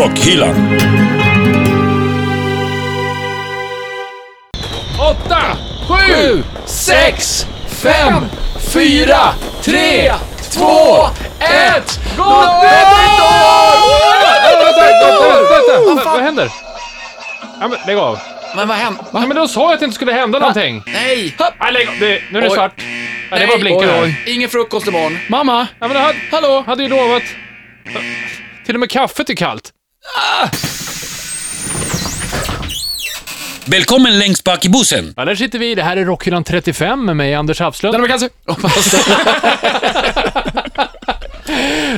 Rockhyllan. Åtta, sju, sex, fem, fyra, tre, två, ett. Gott nytt år! Vad händer? Ja, men lägg av. Men vad hände? Ja, men då sa jag att det inte skulle hända någonting. Nej! Nej, lägg av. Det, nu är det Oj. svart. Ja, det bara blinkar oj, oj. Ingen frukost imorgon. Mamma! Ja, men det hade, hallå, hade ju lovat. Till och med kaffet är kallt. Välkommen längst bak i bussen. Ja, där sitter vi. Det här är Rockhyllan 35 med mig, Anders Hafslund. Den var cancer.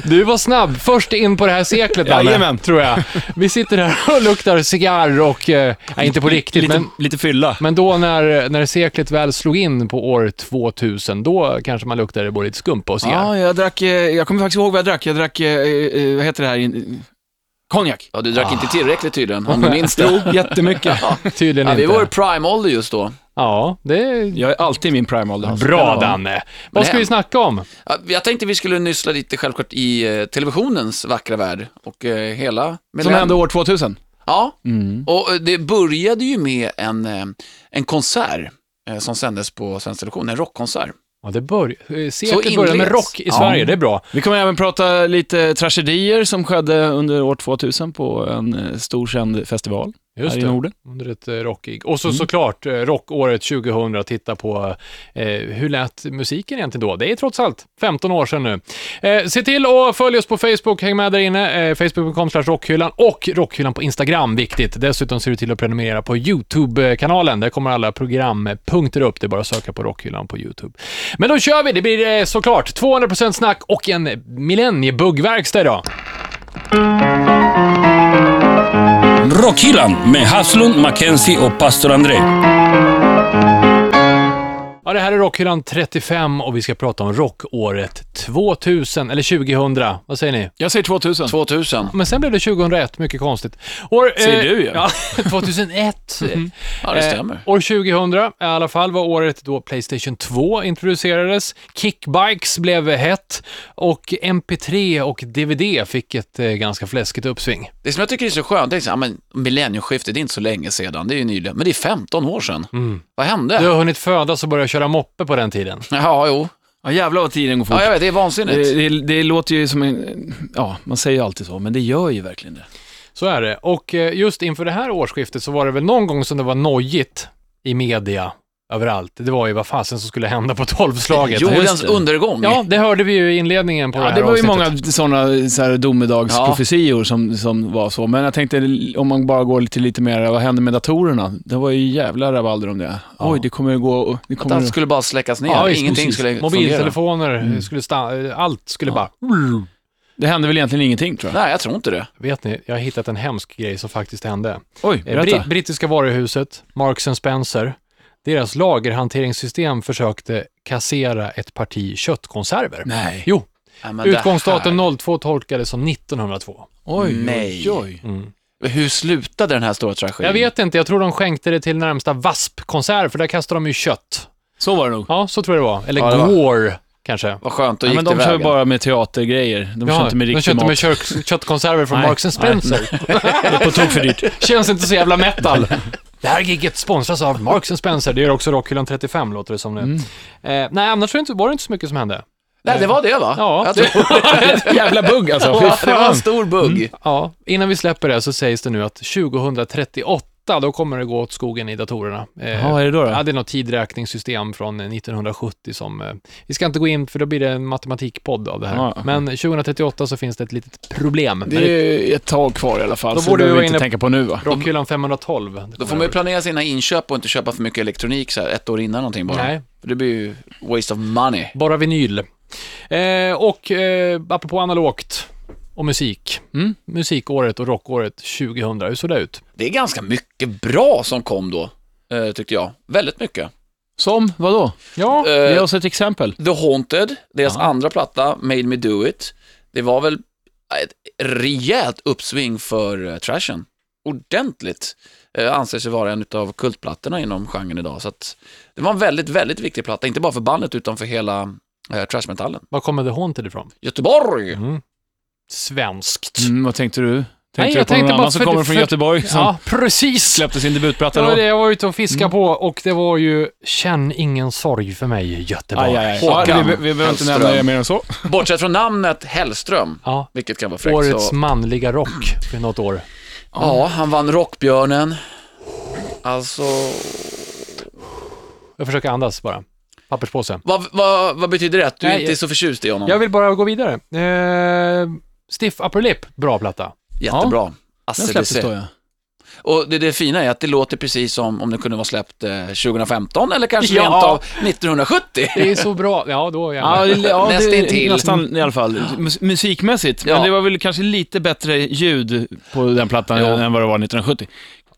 Du var snabb. Först in på det här seklet, Danne, Jajamän. tror jag. Vi sitter här och luktar cigarr och... Eh, nej, inte på riktigt, lite, men... lite fylla. Men då när, när seklet väl slog in på år 2000, då kanske man luktade både lite skumpa och cigarr. Ja, jag drack, eh, jag kommer faktiskt ihåg vad jag drack. Jag drack, eh, eh, vad heter det här? In- Konjak. Ja, du drack inte tillräckligt tydligen, om du minns det. Jo, jättemycket. Tydligen Ja, vi inte. var i prime-ålder just då. Ja, det är Jag är alltid i min prime-ålder. bra Danne. Vad ska vi snacka om? Ja, Jag tänkte vi skulle nyssla lite självklart i eh, televisionens vackra värld och eh, hela... Som millenn- hände år 2000. Ja, och eh, det började ju med en, eh, en konsert eh, som sändes på Svensk Television, en rockkonsert. Ja, det bör, eh, seklet började med rock i Ja. Sverige, det är bra. Vi kommer även prata lite tragedier som skedde under år 2000 på en eh, stor känd festival Just här i. Norden. Under ett eh, rockig. Och så Mm. såklart eh, rockåret 2000, titta på eh, hur lät musiken egentligen då? Det är trots allt 15 år sedan nu. Eh, se till att följa oss på Facebook, häng med där inne, eh, facebook.com rockhyllan och rockhyllan på Instagram, viktigt. Dessutom ser du till att prenumerera på YouTube-kanalen, där kommer alla programpunkter upp, det är bara att söka på rockhyllan på YouTube. Men då kör vi, det blir eh, såklart 200% snack och en millenniebuggverkstad idag. Rockhyllan med Haslund, Mackenzie och pastor André. Ja, det här är Rockhyllan 35 och vi ska prata om rockåret 2000, eller 2000. Vad säger ni? Jag säger 2000. 2000. Men sen blev det 2001, mycket konstigt. År, Säger du, ja. ja. 2001. Ja, det Eh, stämmer. år 2000 i alla fall var året då Playstation 2 introducerades, Kickbikes blev hett och MP3 och DVD fick ett eh, ganska fläskigt uppsving. Det som jag tycker är så skönt, det är så, ja, men millennieskiftet, det är inte så länge sedan, det är ju nyligen, men det är 15 år sedan. Vad hände? Du har hunnit födas och börja köra moppe på den tiden. Ja, jo. Ja, jävlar vad tiden går fort. Ja, jag vet, det är vansinnigt. det, det, det låter ju som en... Ja, man säger ju alltid så, men det gör ju verkligen det. Så är det. Och eh, just inför det här årsskiftet så var det väl någon gång som det var nojigt i media överallt. Det var ju vad fasen som skulle hända på tolvslaget. Jordens det. undergång. Ja, det hörde vi ju i inledningen på det Ja, här det var ju många sådana så här domedagsprofetior som, som var så. Men jag tänkte, om man bara går till lite mer, vad hände med datorerna? Det var ju jävla rabalder om det. Oj, det kommer att gå... Det Att kommer allt att... skulle bara släckas ner, Ja, ingenting precis. skulle. Mobiltelefoner skulle stanna, allt skulle bara... Det hände väl egentligen ingenting, tror jag. Nej, jag tror inte det. Vet ni, jag har hittat en hemsk grej som faktiskt hände. Oj, Eh, berätta. Bri- brittiska varuhuset, Marks Spencer, deras lagerhanteringssystem försökte kassera ett parti köttkonserver. Nej. Jo, men det utgångsdatum 02 tolkades som 1902. Oj, Nej. oj, oj. här- Hur slutade den här stora tragedin? Jag vet inte, jag tror de skänkte det till närmsta vaspkonserv, för där kastade de ju kött. Så var det nog. Ja, så tror jag det var. Eller Ja, det var- Gore, kanske. Vad skönt, då Ja, gick men det de kör vägen. bara med teatergrejer. De kör inte med de riktig kör inte mat. med kök- köttkonserver från. Marks Spencer. Det är på tok för dyrt. Känns inte så jävla metal. Det här giget sponsras av Marks Spencer. Det gör också Rockhyllan 35, låter det som nu. Mm. Eh, nej, annars var det, inte, var det inte så mycket som hände. Nej, det var det va? Ja, det- tror... Jävla bugg alltså. Ja, det var en stor bugg. Ja, innan vi släpper det så sägs det nu att 2038, då kommer det gå åt skogen i datorerna. Eh, Ja, är det då? då? Ja, det är något tidräkningssystem från eh, 1970 som... Eh, vi ska inte gå in, för då blir det en matematikpodd av det här. Ja. Men 2038 så finns det ett litet problem. Det är ett tag kvar i alla fall, Då så borde det vi behöver vi inte tänka på nu va? Rockhyllan 512. Då får man ju planera sina inköp och inte köpa för mycket elektronik så här ett år innan någonting bara. Nej, För det blir ju waste of money. bara vinyl. Eh, och eh, apropå analogt och musik. Mm. Musikåret och rockåret 2000, hur såg det ut? Det är ganska mycket bra som kom då, eh, tyckte jag. Väldigt mycket. Som, vadå? Ja, Eh, Ge oss ett exempel. The Haunted, deras Ja. andra platta, Made Me Do It. Det var väl ett rejält uppsving för uh, trashen. Ordentligt. Uh, anses ju vara en av kultplattorna inom genren idag. Så att det var en väldigt, väldigt viktig platta. Inte bara för bandet utan för hela uh, trashmetallen. var kommer The Haunted ifrån? Göteborg! Mm. Svenskt. Mm, vad tänkte du? Tänkte Nej, jag på någon tänkte annan som kommer från Göteborg som Ja, precis. släppte sin debutplatta Det var då? det jag var ute och fiskade Mm. på och det var ju Känn ingen sorg för mig, Göteborg. Aj, aj, aj. Håkan Ja, vi, vi behöver inte nämna det mer än så. Bortsett från namnet Hellström, Ja, vilket kan vara fräckt. årets Så, manliga rock för något år. ja, han vann Rockbjörnen. Alltså, Jag försöker andas bara. Papperspåse. vad, vad, vad betyder det? Att du Nej, inte är så förtjust i honom? Jag vill bara gå vidare. Eh, Stiff Upper Lip, bra platta. Jättebra. Den Asse släpptes då ja. Och det, det fina är att det låter precis som om det kunde vara släppt eh, 2015 eller kanske Ja. rent av 1970. Det är så bra. Ja, då jag Ja, det- ja det, Nästintill. nästan i alla fall. Mus- musikmässigt. Ja. Men det var väl kanske lite bättre ljud på den plattan Ja. än vad det var 1970.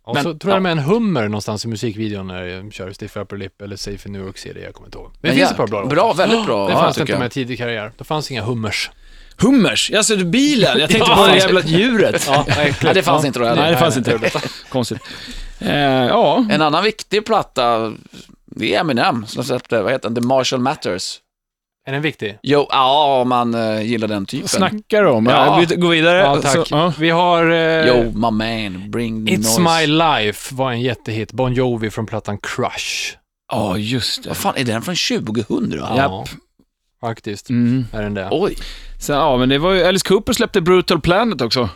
Och Men- så tror jag med en hummer någonstans i musikvideon när jag kör Stiff Upper Lip eller Safe in New York City, jag kommer inte ihåg. Men det Men finns ja, ett par bra låtar. Bra, väldigt bra. Det ja, fanns inte med tidig karriär. Det fanns inga hummers. Hummers? Alltså bilen? Jag tänkte Ja. på det jävla djuret. Ja, Nej, det fanns inte då heller. Nej, det fanns inte. Konstigt. Eh, ja, En annan viktig platta, det är Eminem som släppte, vad heter den, The Marshall Matters. Är den viktig? Jo, ja, om man uh, gillar den typen. vad snackar du om? Ja. Ja. Vi går vidare. Ja, tack. Så, ja. Vi har... Eh, Yo, my man, bring the It's noise. My Life var en jättehit. Bon Jovi från plattan Crush. Ja, just det. Vad fan, är den från 2000? Ja, Japp. Faktiskt. Mm. Är den det. Oj, Sen, ja, men det var ju, Alice Cooper släppte Brutal Planet också.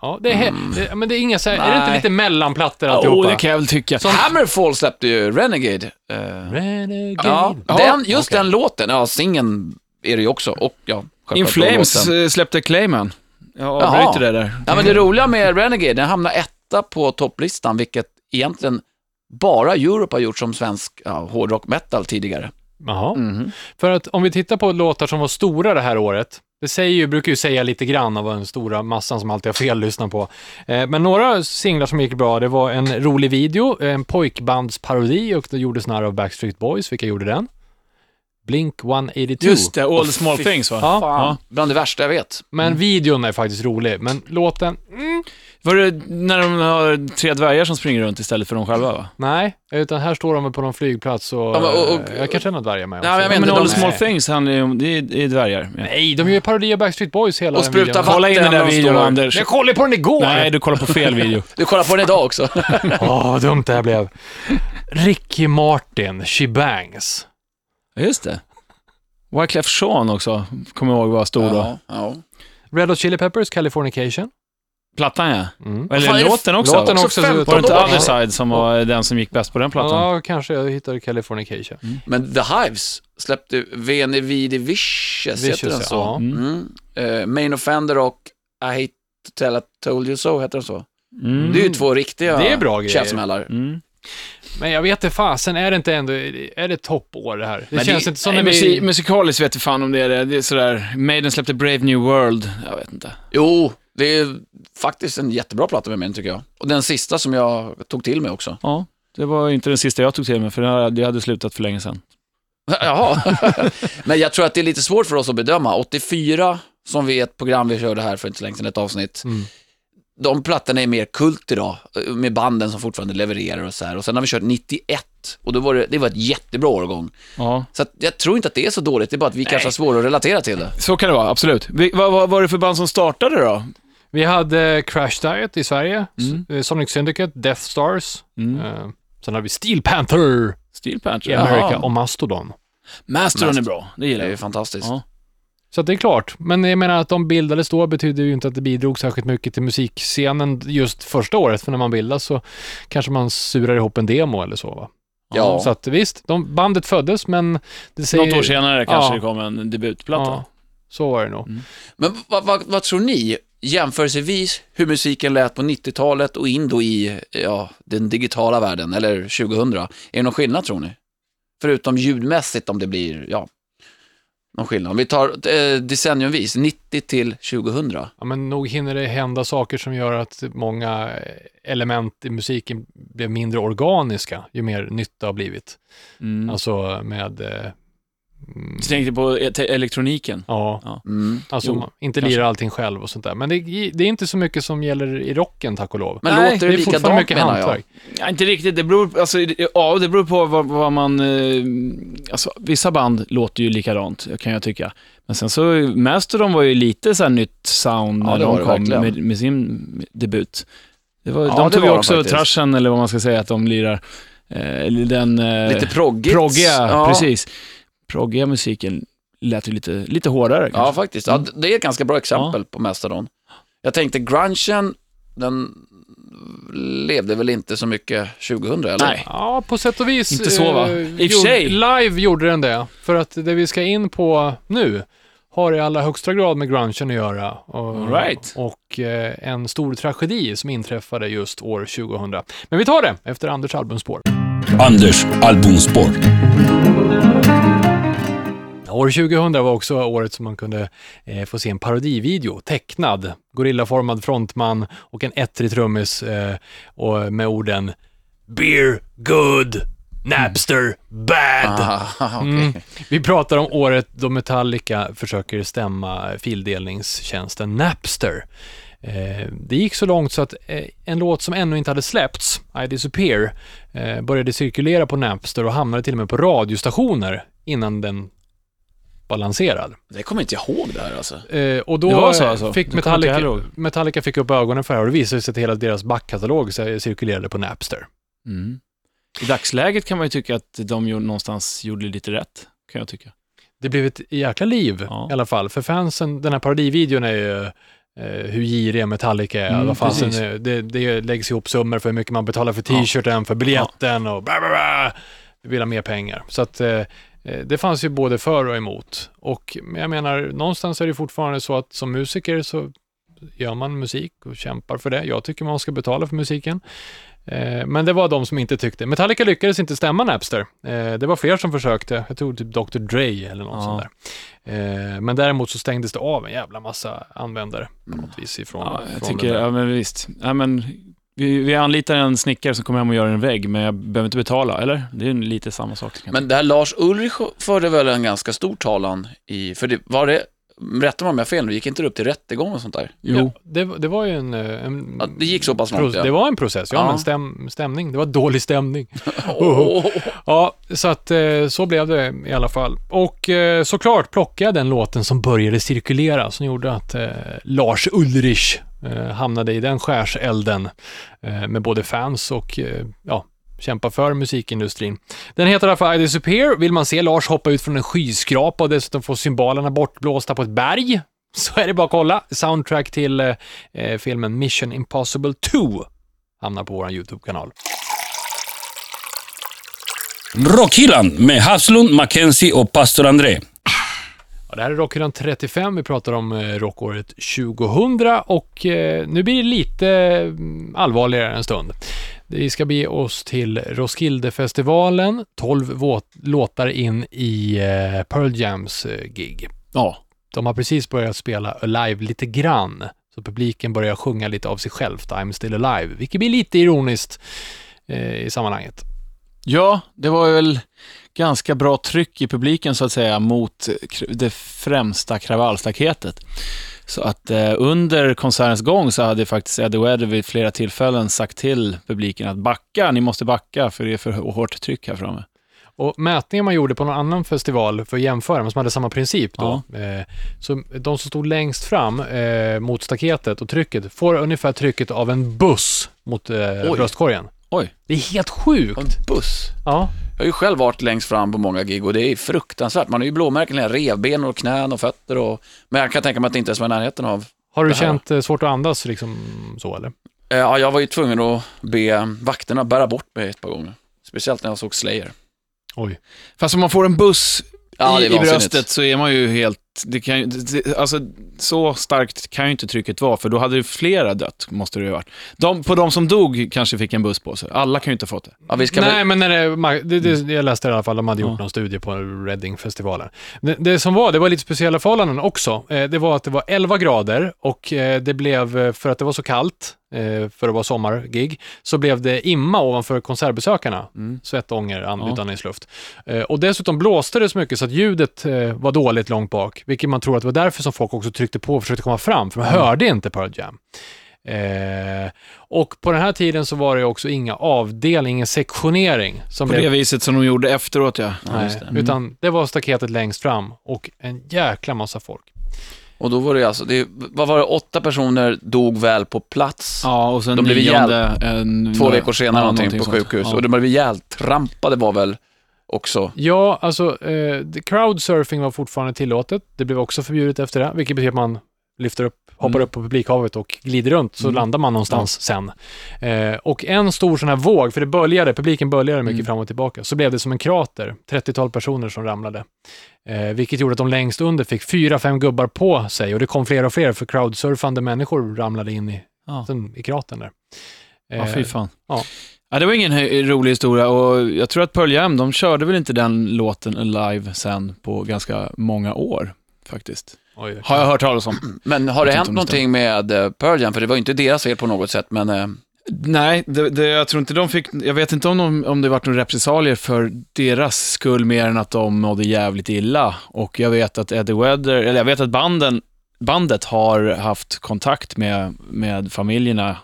Ja, det är, det, men det är inga så här, är det inte lite mellanplattor alltihopa? det kan jag väl tycka. Hammerfall släppte ju Renegade. Eh, Renegade. ja, den, just okej. den låten, ja, singeln är det ju också. Och ja, In Flames låten. eh, släppte Clayman. Jag avbryter det där. Ja, men det roliga med Renegade, den hamnar etta på topplistan, vilket egentligen bara Europe har gjort som svensk ja, hårdrock metal tidigare. Jaha. Mhm. För att om vi tittar på låtar som var stora det här året, det säger ju, brukar ju säga lite grann av den stora massan som alltid har fel lyssnar på. Eh, men några singlar som gick bra, det var en rolig video, en pojkbandsparodi och det gjordes narr av Backstreet Boys, vilka gjorde den? Blink 182. Just det, All the Small Things va? Ja, Fan, bland det värsta jag vet. men videon är faktiskt rolig, men låten, mm, Var det när de har tre dvärgar som springer runt istället för de själva va? nej, utan här står de på någon flygplats och, Ja, men, och- och- eh, jag kan känna dvärgar med också. men jag Men menar, All de- Small nej. Things handlar ju om, det är, är dvärgar. Ja. Nej, de gör ju parodi av Backstreet Boys hela Och den spruta videon. vatten. Kolla in den där de videon står- Anders. Jag kollade på den igår! Nej, du kollar på fel video. Du kollar på den idag också. Åh, vad dumt det här blev. Ricky Martin, She Bangs. Just det. Wyclef Jean också, kommer jag ihåg var stor då. Ja, ja. Red Hot Chili Peppers, Californication. Plattan ja. Mm. Eller fan låten också. Låten Också också. 15 Var det inte. Other Side som var den som gick bäst på den plattan? Ja, kanske jag hittade Californication. Men The Hives släppte Veni Vidi Vicious, heter den Vicious, så? ja. Mm. Eh, Main Offender och I Hate To Tell I Told You So, heter den så? Mm. Det är ju två riktiga Det är bra grejer. käftsmällar. Mm. Men jag vet inte fasen, är det inte ändå, är det toppår det här? Det Men känns det- inte som Nej, när vi... musik, musikaliskt vet jag fan om det är det. Det är sådär, Maiden släppte Brave New World. Jag vet inte. Jo, det är faktiskt en jättebra platta med mig tycker jag. Och den sista som jag tog till mig också. Ja, det var inte den sista jag tog till mig, för det hade, slutat för länge sedan. Jaha. Men jag tror att det är lite svårt för oss att bedöma. 84, som vi ett program vi körde här för inte så länge sedan, ett avsnitt. Mm. De plattorna är mer kult idag, med banden som fortfarande levererar och så här. Och sen har vi kört 91, och då var det, det var ett jättebra årgång. Ja, Så att jag tror inte att det är så dåligt, det är bara att vi kanske har svårare att relatera till det. så kan det vara, absolut. Vi, vad, vad var det för band som startade då? Vi hade Crash Diet i Sverige, Mm. Eh, Sonic Syndicate, Death Stars. Mm. Eh, sen har vi Steel Panther Steel Panther. i Amerika Jaha. och Mastodon. Mastodon är bra, det Det gillar jag. fantastiskt. Ja. Så att det är klart. Men jag menar att de bildades då betyder ju inte att det bidrog särskilt mycket till musikscenen just första året. För när man bildas så kanske man surar ihop en demo eller så va. Ja. Så att visst, de, bandet föddes men det säger... Något år senare kanske Ja. det kom en debutplatta. Ja, så var det nog. Mm. Men vad, vad, vad tror ni, jämförelsevis, hur musiken lät på 90-talet och in då i ja, den digitala världen, eller 2000? Är det någon skillnad tror ni? Förutom ljudmässigt om det blir, ja, någon skillnad. Om vi tar eh, decenniumvis, 90 till 2000. Ja, men nog hinner det hända saker som gör att många element i musiken blev mindre organiska ju mer nytta har blivit. Mm. Alltså med, eh, Du tänkte på e- elektroniken? Ja, Ja. Mm. alltså Jo, man inte lirar allting själv och sånt där. Men det, det är inte så mycket som gäller i rocken, tack och lov. Men Nej, låter det det likadant mycket menar jag? hantverk. Ja, inte riktigt. Det beror, alltså, ja, det beror på vad, vad man... Eh, alltså, vissa band låter ju likadant, kan jag tycka. Men sen så, Mastodon var ju lite så här nytt sound Ja, när de kom med, med sin debut. Det var, Ja, de tog ju också trashen, eller vad man ska säga, att de lirar. Eh, den... Eh, Lite proggigt. proggiga, ja. precis. Proggiga musiken lät ju lite, lite hårdare Ja, kanske. faktiskt. Ja, det är ett ganska bra exempel på Mastodon. Jag tänkte grungen, den levde väl inte så mycket 2000 eller? Nej. Ja, på sätt och vis. Inte så, va? eh, I och för gjorde- sig. Live gjorde den det. För att det vi ska in på nu har i allra högsta grad med grungen att göra. Och, All right. och eh, en stor tragedi som inträffade just år 2000. Men vi tar det efter Anders albumspår. Anders albumspår. År 2000 var också året som man kunde eh, få se en parodivideo, tecknad, gorillaformad frontman och en ettrig trummis eh, och med orden “Beer good, Napster bad”. Ah, okej. Mm. Vi pratar om året då Metallica försöker stämma fildelningstjänsten Napster. Eh, det gick så långt så att eh, en låt som ännu inte hade släppts, I Disappear, eh, började cirkulera på Napster och hamnade till och med på radiostationer innan den var lanserad. Det kommer inte jag ihåg det här alltså. Eh, och då alltså? fick Metallica. Metallica fick upp ögonen för det här och det visade sig att hela deras backkatalog så- cirkulerade på Napster. Mm. I dagsläget kan man ju tycka att de gjorde, någonstans gjorde lite rätt, kan jag tycka. Det blev ett jäkla liv Ja. i alla fall. För fansen, den här parodivideon är ju eh, hur giriga Metallica är. Mm, Vad fan, precis. sen, eh, det, det läggs ihop summor för hur mycket man betalar för t-shirten, för biljetten och bla bla bla. Vi vill ha mer pengar. Så att eh, det fanns ju både för och emot. Och jag menar, någonstans är det fortfarande så att som musiker så gör man musik och kämpar för det. Jag tycker man ska betala för musiken. Eh, Men det var de som inte tyckte. Metallica lyckades inte stämma Napster. Eh, Det var fler som försökte. Jag tror typ Dr. Dre eller något Ja. sånt där. Eh, Men däremot så stängdes det av en jävla massa användare på något vis ifrån, Ja, jag från tycker, ja men visst. Ja, men, vi, vi anlitar en snickare som kommer hem och gör en vägg, men jag behöver inte betala, eller? Det är ju lite samma sak. Men där Lars Ulrich förde väl en ganska stor talan i, för det var det, rätta mig om jag har fel nu, gick inte det upp till rättegång och sånt där? Jo. Ja, det, det var ju en... eh, en Ja, det gick så pass långt ja. Det var en process, ja, Ja. men stäm, stämning. Det var dålig stämning. Åh. Ja, så att eh, så blev det i alla fall. Och eh, såklart plockade jag den låten som började cirkulera, som gjorde att eh, Lars Ulrich Eh, hamnade i den skärselden eh, med både fans och eh, ja, kämpa för musikindustrin. Den heter i alla fall I Disappear. Vill man se Lars hoppa ut från en skyskrapa och dessutom få symbolerna bortblåsta på ett berg, så är det bara att kolla. Soundtrack till eh, eh, filmen Mission Impossible 2 hamnar på vår YouTube-kanal. Rockhyllan med Haslund, Mackenzie och pastor André. Ja, det här är Rockhyllan 35. Vi pratar om eh, rockåret 2000 och eh, nu blir det lite mm, allvarligare en stund. Vi ska bege oss till Roskildefestivalen, 12 våt- låtar in i eh, Pearl Jams gig. Ja. De har precis börjat spela Alive lite grann, så publiken börjar sjunga lite av sig självt, I'm still alive, vilket blir lite ironiskt i sammanhanget. ja, det var väl ganska bra tryck i publiken så att säga mot det främsta kravallstaketet. Så att eh, under konsertens gång så hade faktiskt Eddie Vedder vid flera tillfällen sagt till publiken att backa, ni måste backa för det är för hårt tryck här framme. Och mätningar man gjorde på någon annan festival för att jämföra, men som hade samma princip då. Eh, så de som stod längst fram eh, mot staketet och trycket får ungefär trycket av en buss mot eh, Oj. bröstkorgen. Oj. Det är helt sjukt. En buss. Ja. Jag har ju själv varit längst fram på många gig och det är fruktansvärt. Man har ju blåmärken i revben och knän och fötter och... Men jag kan tänka mig att det inte ens var i närheten av... Har du känt eh, svårt att andas liksom så eller? Eh, Ja, jag var ju tvungen att be vakterna bära bort mig ett par gånger. Speciellt när jag såg Slayer. Oj. Fast om man får en buss Ja, i, är i bröstet så är man ju helt... Det kan, ju- det, det- alltså, så starkt kan ju inte trycket vara, för då hade ju flera dött, måste det ju ha varit. De, på de som dog kanske fick en buss på sig. Alla kan ju inte ha fått det. Ja, vi ska Nej, väl... men när det, det, det, jag läste i alla fall, de hade gjort Ja. någon studie på Reading-festivalen. Det, det som var, det var lite speciella förhållanden också. Eh, det var att det var 11 grader och eh, det blev, eh, för att det var så kallt, för att vara sommargig, så blev det imma ovanför konsertbesökarna. Mm. Svettånger, Ja. andningsluft. Eh, och dessutom blåste det så mycket så att ljudet eh, var dåligt långt bak, vilket man tror att det var därför som folk också tryckte på och försökte komma fram, för de hörde inte Pearl Jam. Eh, och på den här tiden så var det också inga avdelning, ingen sektionering. Som På blev det viset som de gjorde efteråt, ja. Ja, Nej, det. utan det var staketet längst fram och en jäkla massa folk. Och då var det alltså, det, vad var det, åtta personer dog väl på plats. Ja, och sen De blev nionde, en, Två veckor senare ja, någonting på sånt. sjukhus. Ja. Och de blev ihjältrampade var väl också. Ja, alltså eh, crowdsurfing var fortfarande tillåtet. Det blev också förbjudet efter det, vilket betyder att man lyfter upp, hoppar Mm. upp på publikhavet och glider runt, så Mm. landar man någonstans sen. Eh, och en stor sån här våg, för det böljade, publiken böljade mycket Mm. fram och tillbaka, så blev det som en krater, 30-tal personer som ramlade. Eh, vilket gjorde att de längst under fick fyra, fem gubbar på sig och det kom fler och fler, för crowdsurfande människor ramlade in i, Ja. i kratern där. Ja, fy fan. ja. Ja, det var ingen rolig historia och jag tror att Pearl Jam, de körde väl inte den låten live sen på ganska många år, faktiskt. Oj. Har jag hört talas om. Men har det hänt någonting med eh, Pearl Jam? För det var ju inte deras fel på något sätt, men eh, Nej, det, det, jag tror inte de fick, jag vet inte om, de, om det varit några repressalier för deras skull mer än att de mådde jävligt illa. Och jag vet att Eddie Vedder, eller jag vet att banden, bandet har haft kontakt med, med familjerna.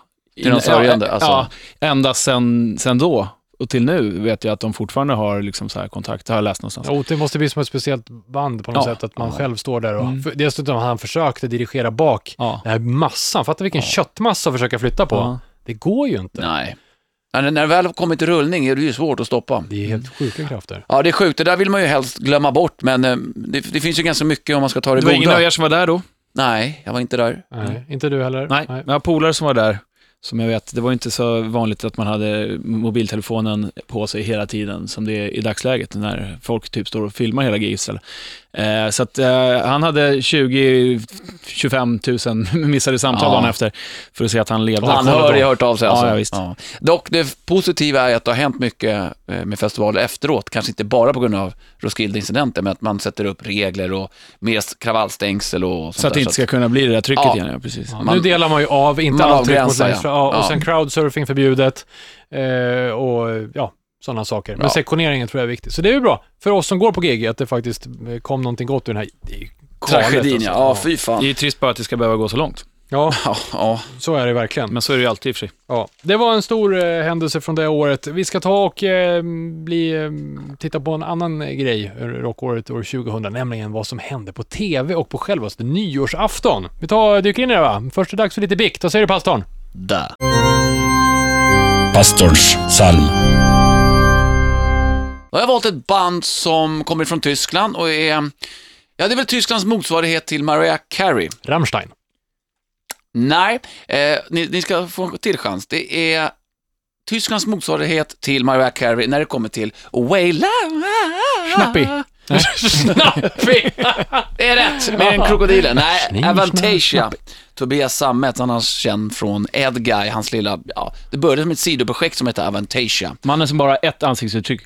De sörjande, alltså? Ja, ända sen, sen då. Och till nu vet jag att de fortfarande har liksom så här kontakt, det har jag läst någonstans. Jo, det måste bli som ett speciellt band på något Ja. sätt, att man Ja. själv står där och... Mm. För, dessutom, han försökte dirigera bak Ja. den här massan. Fatta vilken köttmassa att försöka flytta på. Ja. Det går ju inte. nej. När när det väl har kommit i rullning är det ju svårt att stoppa. Det är helt sjuka krafter. Ja, det är sjukt. Det där vill man ju helst glömma bort, men eh, det, det finns ju ganska mycket om man ska ta det Det var ingen goda. av er som var där då? Nej, jag var inte där. Nej, inte du heller? Nej, men jag har polare som var där. Som jag vet, det var inte så vanligt att man hade mobiltelefonen på sig hela tiden som det är i dagsläget när folk typ står och filmar hela giget. Eh, så att eh, han hade 20-25 000 missade samtal Ja. dagen efter för att se att han levde. Och anhöriga har hört av sig Ja, alltså. ja, visst. Dock, det positiva är att det har hänt mycket eh, med festivaler efteråt. Kanske inte bara på grund av Roskilde-incidenten, men att man sätter upp regler och mer kravallstängsel och sånt Så att det inte ska kunna bli det där trycket Ja. igen, ja precis. Ja, Man- nu delar man ju av, inte allt tryck mot längst ja. Ja, och Ja. sen crowdsurfing förbjudet. Eh, och ja, sådana saker. Men Ja. sektioneringen tror jag är viktigt. Så det är ju bra för oss som går på GG att det faktiskt eh, kom någonting gott ur den här Tragedin, alltså. ja. Ja, fy Det är fan. ju trist bara att det ska behöva gå så långt. Ja, Ja, ja. så är det verkligen. Men så är det ju alltid i och för sig. Ja, det var en stor eh, händelse från det året. Vi ska ta och eh, bli, eh, titta på en annan eh, grej, rockåret år 2000, nämligen vad som hände på TV och på självaste nyårsafton. Vi tar, dyker in i det va? Först är det dags för lite bikt. Vad säger du pastorn? Där. Pastorns psalm. Då har jag valt ett band som kommer från Tyskland och är, ja det är väl Tysklands motsvarighet till Mariah Carey. Rammstein. Nej, eh, ni, ni ska få en till chans. Det är Tysklands motsvarighet till Mariah Carey när det kommer till Waila. Snappy. Snappy! Det är rätt, med en krokodilen. Nej, Avantasia. Tobias Sammet, annars känd från Edguy, hans lilla, ja, det började som ett sidoprojekt som heter Avantasia. Mannen som bara har ett ansiktsuttryck.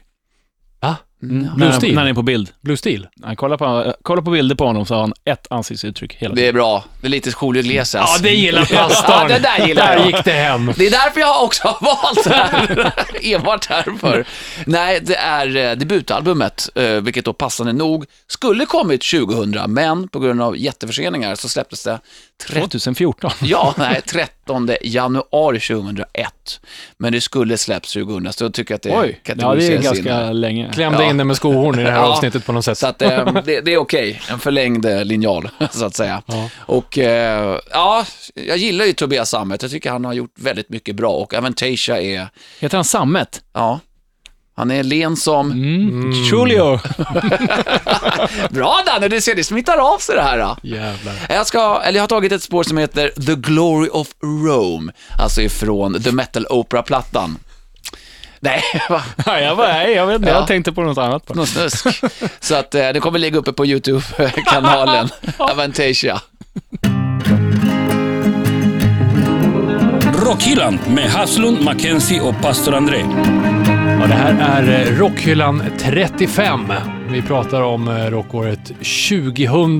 Va? Mm. Blue När, han- Steel? när han är på bild. Blue Steel? Nej, kolla, på, kolla på bilder på honom så har han ett ansiktsuttryck hela Det tiden. är bra. Det är lite Julio Iglesias. Ja, det gillar pastorn. Ja, det där gillar Där jag. gick det hem. Det är därför jag också har valt det här. Enbart därför. Nej, det är eh, debutalbumet, eh, vilket då passande nog skulle kommit 2000, men på grund av jätteförseningar så släpptes det 13 2014. Ja, nej, 13 januari 2001. Men det skulle släppts 2000, så jag tycker att det Oj, ja, det är ganska in. länge. Klämde Ja. in det med skohorn i det här Ja. avsnittet på något sätt. Så att eh, det, det är okej, en förlängd eh, linjal, så att säga. Ja. Och eh, ja, jag gillar ju Tobias Sammet. Jag tycker han har gjort väldigt mycket bra och Avantasia är, Heter han Sammet? ja, han är len som... Mm. Julio. Bra Danne, du ser, det smittar av sig det här. Då. Jävlar. Jag, ska, eller jag har tagit ett spår som heter The Glory of Rome, alltså ifrån The Metal Opera-plattan. Nej, va? Nej, jag, bara, nej, jag vet inte. Ja. Jag tänkte på något annat. Bara. Någon snusk. Så att eh, det kommer ligga uppe på YouTube-kanalen, Avantasia. Rockhyllan med Haslund, Mackenzie och pastor André. Ja, det här är eh, Rockhyllan 35. Vi pratar om eh, rockåret 2000.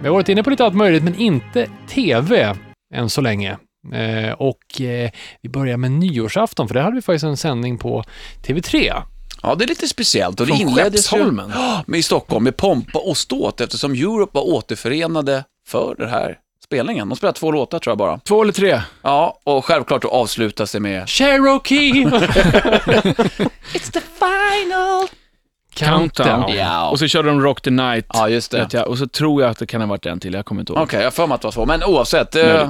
Vi har varit inne på lite allt möjligt, men inte TV än så länge. Eh, och eh, vi börjar med nyårsafton, för det hade vi faktiskt en sändning på TV3. Ja, det är lite speciellt och det inleddes ju Skeppsholmen. med i Stockholm med pompa och ståt eftersom Europe var återförenade för den här spelningen. De spelade två låtar tror jag bara. Två eller tre? Ja, och självklart att avslutas det med Cherokee! It's the final. Countdown. Ja, Och så körde de Rock the Night. ja just det. jag. Och så tror jag att det kan ha varit en till, jag kommer inte ihåg. Okej, jag har för mig att det var så. Men oavsett. Eh,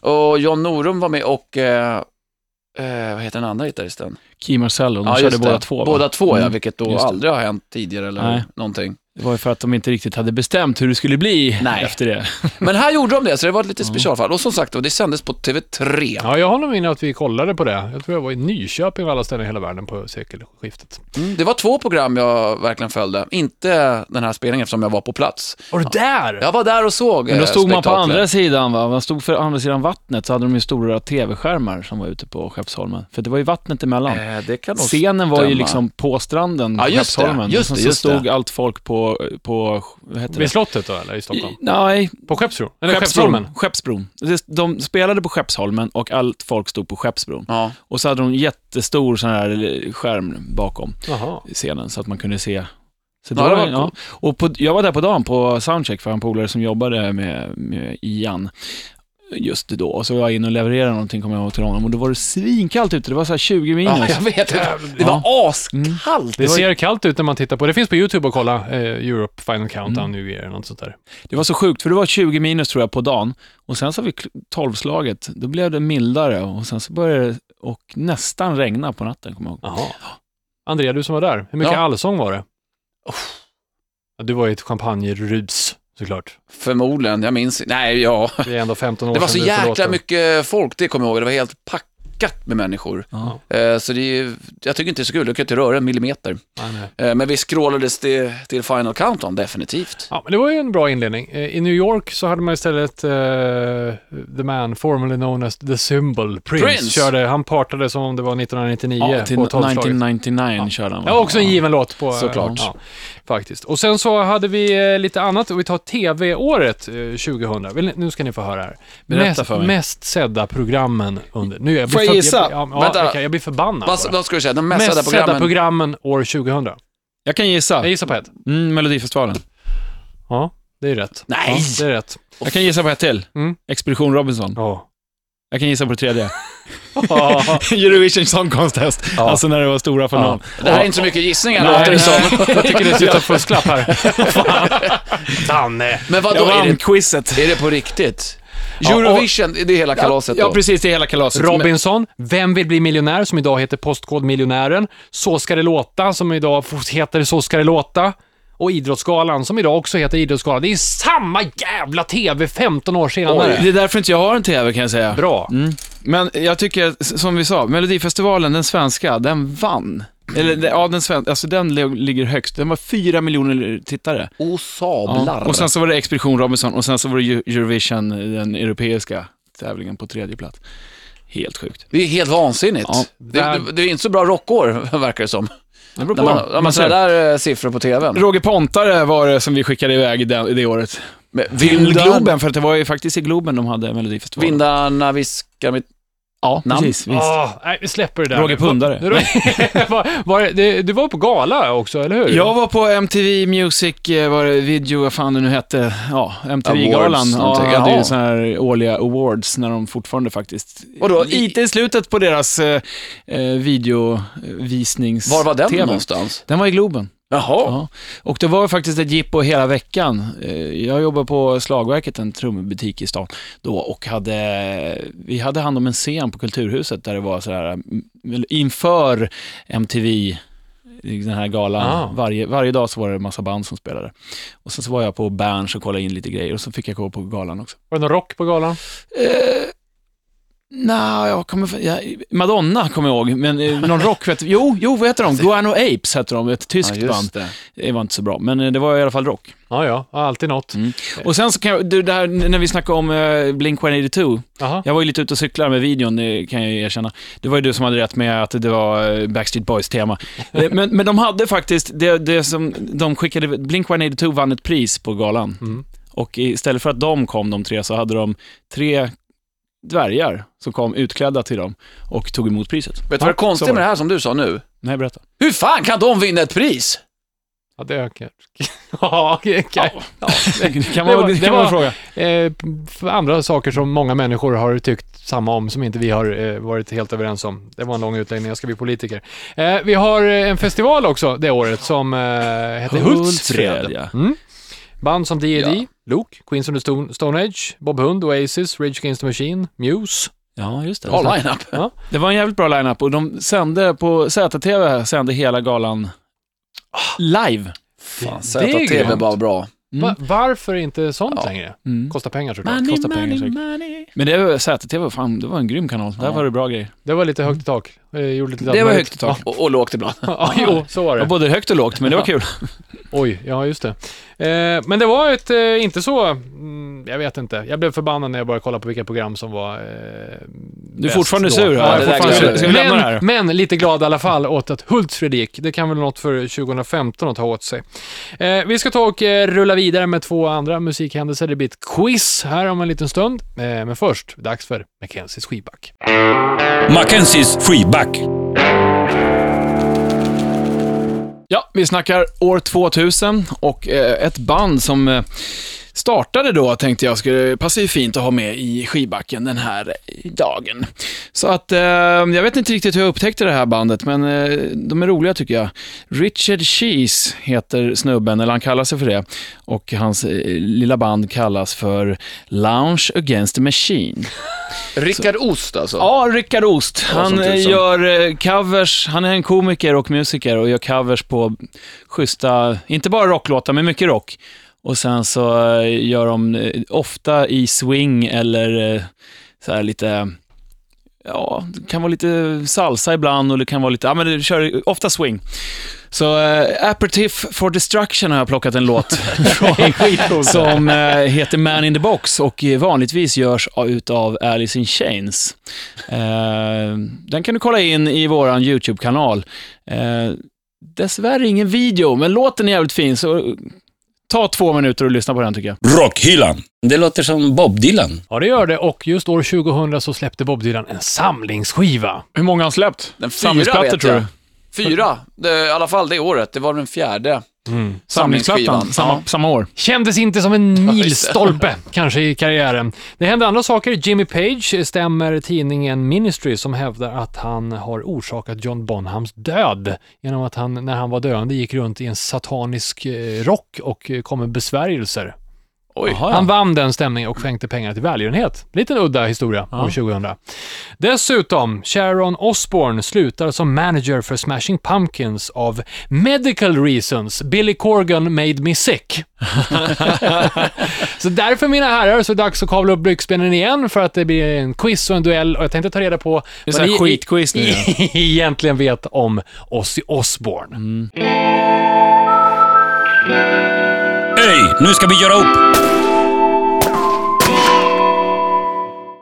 och John Norum var med och, eh, eh, vad heter den andra gitarristen? Key Marcello, de Ja, körde båda två va? Båda två, ja, Mm, vilket då aldrig har hänt tidigare eller Nej. någonting. Det var ju för att de inte riktigt hade bestämt hur det skulle bli Nej. efter det. Men här gjorde de det, så det var ett lite specialfall. Och som sagt, det sändes på TV3. Ja, jag har nog minne att vi kollade på det. Jag tror jag var i Nyköping av alla ställen i hela världen på sekelskiftet. Mm, det var två program jag verkligen följde. Inte den här spelningen eftersom jag var på plats. Var du där? Jag var där och såg Men då eh, stod man på andra sidan, va? Man stod för andra sidan vattnet, så hade de ju stora tv-skärmar som var ute på Skeppsholmen. För det var ju vattnet emellan. Eh, det kan nog Scenen var ju liksom på stranden Ja, på just det. Skeppsholmen. Just och det, sen så just stod det. allt folk på, på vad heter det? Vid slottet då, eller i Stockholm? Nej, På Skeppsbron? Eller Skeppsholmen? Skeppsbron. Det- De spelade på Skeppsholmen och allt folk stod på Skeppsbron. Ja. Och så hade de jättestor sån här skärm bakom Jaha. scenen så att man kunde se. Så Ja, det var ja. Och på, jag var där på dagen på soundcheck för en polare som jobbade med, med Ian just då. Och så var jag in och levererade någonting, kommer jag ihåg, till honom. Och då var det svinkallt ute. Det var så här 20 minus. ja, jag vet. Det, det var askallt. Det var- ser kallt ut när man tittar på det. finns på YouTube att kolla eh, Europe Final Countdown New Year, något sånt där. Det var så sjukt, för det var 20 minus tror jag på dagen. Och sen så vid 12-slaget, då blev det mildare och sen så började det och nästan regna på natten, kommer jag ihåg. Jaha. Andrea, du som var där, hur mycket Ja. allsång var det? Ja, du var ju ett champagnerus, såklart. Förmodligen, jag minns Nej, ja. Det är ändå 15 år Det var så jäkla mycket folk, det kommer jag ihåg. Det var helt packat med människor. Ja. Eh, Så det är, jag tycker inte det är så kul, jag kan inte röra en millimeter. Eh, Men vi scrollades till, till Final Countdown, definitivt. Ja, men det var ju en bra inledning. Eh, I New York så hade man istället eh, The Man, formerly known as The Symbol, Prince, Prince! körde, han partade som om det var 1999 Ja, till på 12-slaget. 1999 körde han. Ja, också en given låt på... Såklart. Ja, faktiskt. Och sen så hade vi lite annat, och vi tar TV-året eh, 2000. Vill ni- Nu ska ni få höra här. Berätta mest, för mig. mest sedda programmen under... Nu, jag blir Får jag för- gissa? Jag, ja, Vänta. okej, jag blir förbannad Vad, bara. vad ska du säga, de mest Mest sedda sedda programmen? programmen år 2000. Jag kan gissa. Jag gissar på ett. Mm, Melodifestivalen. Ja, det är rätt. Nej! Ja, det är rätt. Jag kan gissa på ett till. Mm. Expedition Robinson. Ja. Jag kan gissa på det tredje. Eurovision Song Contest. Ja. Alltså när det var stora final. Det här är inte så mycket gissningar, Nej, låter det som. jag tycker det sitter en fusklapp här. Fan. Danne. Men vadå, Jag är vann det, quizet. är det på riktigt? Ja, och- Eurovision, det är hela kalaset Ja, då? precis. Det är hela kalaset. Robinson, Vem vill bli miljonär, som idag heter Postkodmiljonären. Så ska det låta, som idag heter Så ska det låta. Och Idrottsgalan, som idag också heter Idrottsgalan. Det är samma jävla TV 15 år senare. Det är därför inte jag har en TV kan jag säga. Bra. Mm. Men jag tycker, som vi sa, Melodifestivalen, den svenska, den vann. Eller det- ja, den svenska, alltså den li- ligger högst. Den var fyra miljoner tittare. Åh sablar. Och sen så var det Expedition Robinson och sen så var det Eu- Eurovision, den europeiska tävlingen på tredje plats. Helt sjukt. Det är helt vansinnigt. Ja, det, där- det, det är inte så bra rockår, verkar det som. Det beror När man, när man ser där eh, siffror på TVn. Roger Pontare var det som vi skickade iväg det, det året. Men Till Globen, för att det var ju faktiskt i Globen de hade Melodifestivalen. vindarna viskar mitt... Ja, namn. precis. Visst. Åh, nej, vi släpper det där. Roger Pundare. var, var, det, du var på gala också, eller hur? Jag var på MTV Music, eh, var det video, vad fan det nu hette, ja, MTV-galan. Awards, Ja, någonting. hade ju Jaha. så här årliga awards när de fortfarande faktiskt... Vadå, i- Lite i slutet på deras eh, eh, videovisnings Var var den TV. någonstans? Den var i Globen. Jaha. Ja. Och det var faktiskt ett jippo hela veckan. Eh, Jag jobbade på Slagverket, en trumbutik i stan då och hade, vi hade hand om en scen på Kulturhuset där det var så här mm, inför MTV den här galan. Ah. Varje, varje dag så var det en massa band som spelade. Och sen så var jag på Berns och kollade in lite grejer och så fick jag gå på galan också. Var det någon rock på galan? Eh, Nej, jag kommer... Jag, Madonna kommer jag ihåg, men eh, någon rock vet Jo, jo, vad heter de? Guano Apes hette de, ett tyskt Ja, band. det. Det var inte så bra, men eh, det var i alla fall rock. Ja, ja, alltid något. Mm. Och sen så kan jag, du, det här, när vi snackade om uh, Blink-182, Jaha. jag var ju lite ute och cyklade med videon, det kan jag ju erkänna. Det var ju du som hade rätt med att det var eh, Backstreet Boys-tema. Eh, men, men de hade faktiskt, det, det som de skickade, Blink-182 vann ett pris på galan. Mm. Och istället för att de kom, de tre, så hade de tre dvärgar som kom utklädda till dem och tog emot priset. Vet du vad det är så konstigt var med det. här som du sa nu? Nej, berätta. Hur fan kan de vinna ett pris? Ja, det kan Ja, okej. Ja, Det kan Det var- kan man var- fråga. Eh, för andra saker som många människor har tyckt samma om, som inte vi har eh, varit helt överens om. Det var en lång utläggning, jag ska bli politiker. Eh, vi har eh, en festival också det året som eh, heter Hultsfred. Hultsfred, ja. Mm. Band som D&D, Ja. Luke, Queens of the Stone, Stone Age, Bob Hund, Oasis, Rage Against the Machine, Muse. Ja, just det. Bra line-up. Det var en jävligt bra line-up och de sände på ZTV sände hela galan live. Fan, ZTV var bra. Mm. Va, varför inte sånt Ja. längre? Mm. Kostar pengar såklart. Money, Kostar pengar money, säkert. money. Men det var ZTV, fan, det var en grym kanal. Där Ja. var det bra grejer. Det var lite högt i tak. Eh, gjorde lite Det var högt i tak. Och, och lågt ibland. Ja, jo, så var Det både högt och lågt, men det var kul. Oj, ja just det. Eh, men det var ett, eh, inte så, mm, jag vet inte. Jag blev förbannad när jag började kolla på vilka program som var eh, Du är fortfarande sur. Ja, jag är fortfarande sur. Ska vi lämna det här? men, men lite glad i alla fall åt att Hultsfred gick. Det kan väl något för 2015 att ta åt sig. Eh, vi ska ta och eh, rulla vidare med två andra musikhändelser. Det blir ett quiz här om en liten stund. Eh, men först, dags för Mackenzies skivback. Mackenzies freeback. Ja, vi snackar år 2000 och eh, ett band som eh, startade då tänkte jag skulle passa ju fint att ha med i skivbacken den här dagen. Så att, eh, jag vet inte riktigt hur jag upptäckte det här bandet, men eh, de är roliga tycker jag. Richard Cheese heter snubben, eller han kallar sig för det. Och hans eh, lilla band kallas för Lounge Against the Machine. Rickard Ost alltså. Ja, Rickard Ost. Ja, Han eh, tusan. gör eh, covers, han är en komiker och musiker och gör covers på schyssta, inte bara rocklåtar, men mycket rock. Och sen så eh, gör de eh, ofta i swing eller eh, så här lite, ja, det kan vara lite salsa ibland och det kan vara lite, ja men det kör ofta swing. Så eh, Aperitif for Destruction har jag plockat en låt från, som eh, heter Man in the Box och vanligtvis görs utav Alice in Chains. Eh, den kan du kolla in i våran YouTube-kanal. Eh, dessvärre ingen video, men låten är jävligt fin, så ta två minuter och lyssna på den tycker jag. Rockhyllan. Det låter som Bob Dylan. Ja, det gör det och just år 2000 så släppte Bob Dylan en samlingsskiva. Hur många har han släppt? Den fyra vet tror jag. du? Fyra, det, i alla fall det året. Det var den fjärde Samlingsplattan, samlingsskivan. samma, Ja. samma år. Kändes inte som en milstolpe, kanske, i karriären. Det hände andra saker. Jimmy Page stämmer tidningen Ministry som hävdar att han har orsakat John Bonhams död genom att han, när han var döende, gick runt i en satanisk eh, rock och eh, kom med besvärjelser. Oj. Jaha, ja. Han vann den stämningen och skänkte pengar till välgörenhet. Lite en udda historia Ja. år 2000. Dessutom, Sharon Osbourne slutar som manager för Smashing Pumpkins av medical reasons. Billy Corgan made me sick. så därför mina herrar så är det dags att kavla upp byxbenen igen för att det blir en quiz och en duell och jag tänkte ta reda på Det här skitquiz nu. ja. egentligen vet om Ozzy Osbourne. Hej, nu ska vi göra upp.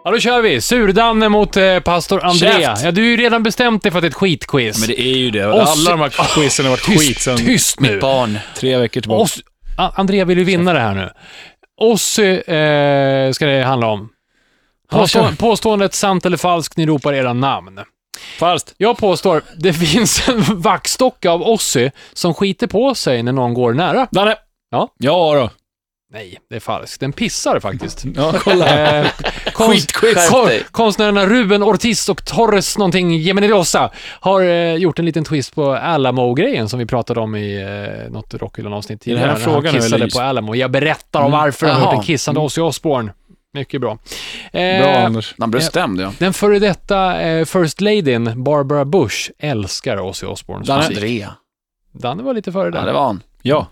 Ja, då kör vi. Surdanne mot eh, pastor Andrea. Käft. Ja, du har ju redan bestämt dig för att det är ett skitquiz. Men det är ju det. Alla de här quizen har varit skit sedan Tyst nu. Barn. tre veckor tillbaka. Oss, A- Andrea vill ju vinna det här nu. Ozzy eh, ska det handla om. Påstå, påståendet sant eller falskt, ni ropar era namn. Falskt. Jag påstår, det finns en vaktstock av Ozzy som skiter på sig när någon går nära. Danne. Ja. Ja då. Nej, det är falskt. Den pissar faktiskt. Ja, kolla. Eh, konst, Skitquiz. kon, konstnärerna Ruben Ortiz och Torres någonting Geminilosa har eh, gjort en liten twist på Alamo-grejen som vi pratade om i eh, något Rockhyllan-avsnitt Är det här tidigare. frågan han kissade på Alamo. Jag berättar om Mm. varför han har gjort Jaha. en kissande Ozzy Osbourne. Mycket bra. Eh, Bra Anders. Han blev stämd ja. Den före detta eh, First Ladyn, Barbara Bush, älskar Ozzy Osbournes musik. Danne var lite före Ja, där. det var han. Ja.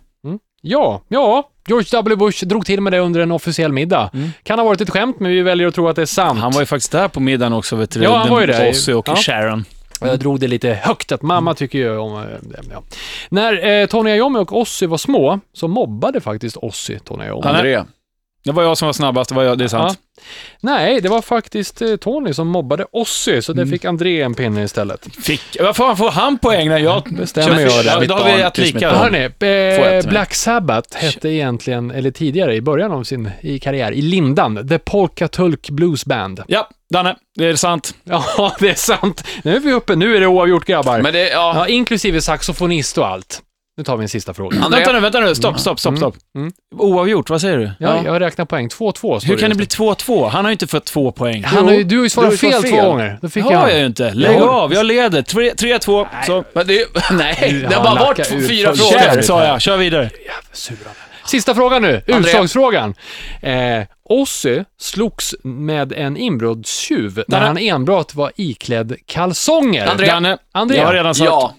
Ja, ja. George W. Bush drog till med det under en officiell middag. Mm. Kan ha varit ett skämt, men vi väljer att tro att det är sant. Han var ju faktiskt där på middagen också, vet du. Ja, han var ju där. Ozzy och Ja. Sharon. Och Jag drog det lite högt, att mamma tycker ju om... eh, det, Ja. När eh, Tony Iommi och Ozzy var små, så mobbade faktiskt Ozzy Tony Iommi. Andrea. Det var jag som var snabbast, det, var jag, det är sant. Nej, det var faktiskt eh, Tony som mobbade Ossi, så det fick André en pinne istället. Fick, vad fan får han poäng när jag Bestämmer jag det. Ja, då har vi ett lika. Hörni, eh, Black Sabbath hette egentligen, eller tidigare i början av sin i karriär, i lindan, The Polka Tulk Blues Band. Ja, Danne, det är sant. Ja, det är sant. Nu är vi uppe, nu är det oavgjort grabbar. Men det, ja, Ja, inklusive saxofonist och allt. Nu tar vi en sista fråga. André? Vänta nu, vänta nu. Stopp, stopp, stopp, stopp. Mm. Oavgjort, vad säger du? Ja, jag räknar poäng. 2-2 står Hur kan det bli 2-2? Han har ju inte fått två poäng. Han har ju, du har ju svarat fel, fått två gånger. Då fick Det jag har jag ju inte. Lägg Ja. av, jag leder. Tre- 3-2. Så. men det, nej, det har bara varit ur fyra frågor. käft. Käft sa jag, kör vidare. Sista frågan nu, utslagsfrågan. Eh, Ossi slogs med en inbrottstjuv när Danne. han enbart var iklädd kalsonger. André. Danne, André. jag har redan sagt. Ja,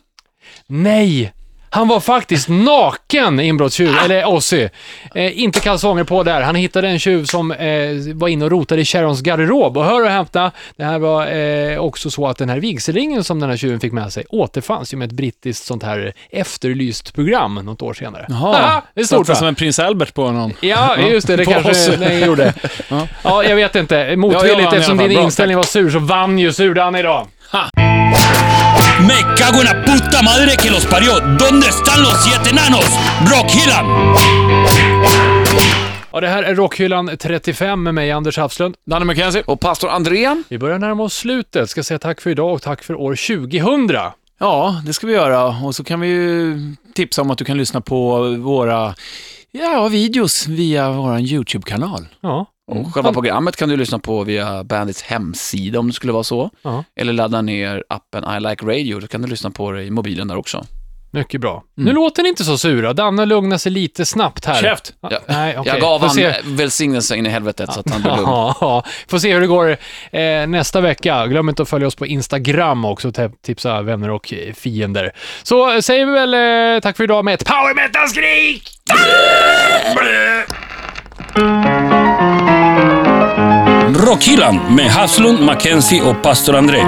Nej! Han var faktiskt naken, inbrottstjuv, eller Ossi. Eh, inte kalsonger på där. Han hittade en tjuv som eh, var inne och rotade i Sharons garderob. Och hör och hämta, det här var eh, också så att den här vigselringen som den här tjuven fick med sig återfanns ju med ett brittiskt sånt här efterlyst program något år senare. Jaha, Haha, det är stort va? som en prins Albert på honom. Ja, just det. Det kanske den gjorde. Ja, jag vet inte. Ja, jag Motvilligt, vann alla eftersom din inställning var sur, så vann ju Surdan idag. Me cago en la puta madre que los parió. ¿Dónde están los siete enanos? Rockhyllan. Ja, det här är Rockhyllan 35 med mig, Anders Hafslund. Danne McKenzie. och pastor Andrén, Vi börjar närma oss slutet. Ska säga tack för idag och tack för år 2000. Ja, det ska vi göra. Och så kan vi ju tipsa om att du kan lyssna på våra ja, videos via vår YouTube-kanal. Ja, och själva programmet kan du lyssna på via Bandits hemsida om det skulle vara så. ja. Eller ladda ner appen I Like Radio, då kan du lyssna på det i mobilen där också. mycket bra. Nu låter ni inte så sura. Danne lugnar sig lite snabbt här. Käft! Ja, Ja, Nej, okej. Jag gav Får han se. välsignelse in i helvetet så att han blev lugn. Får se hur det går eh, nästa vecka. Glöm inte att följa oss på Instagram också. Te- Tipsa vänner och eh, fiender. Så eh, säger vi väl eh, tack för idag med ett power metal-skrik! Rockhyllan med Haslund, Mackenzie och pastor André.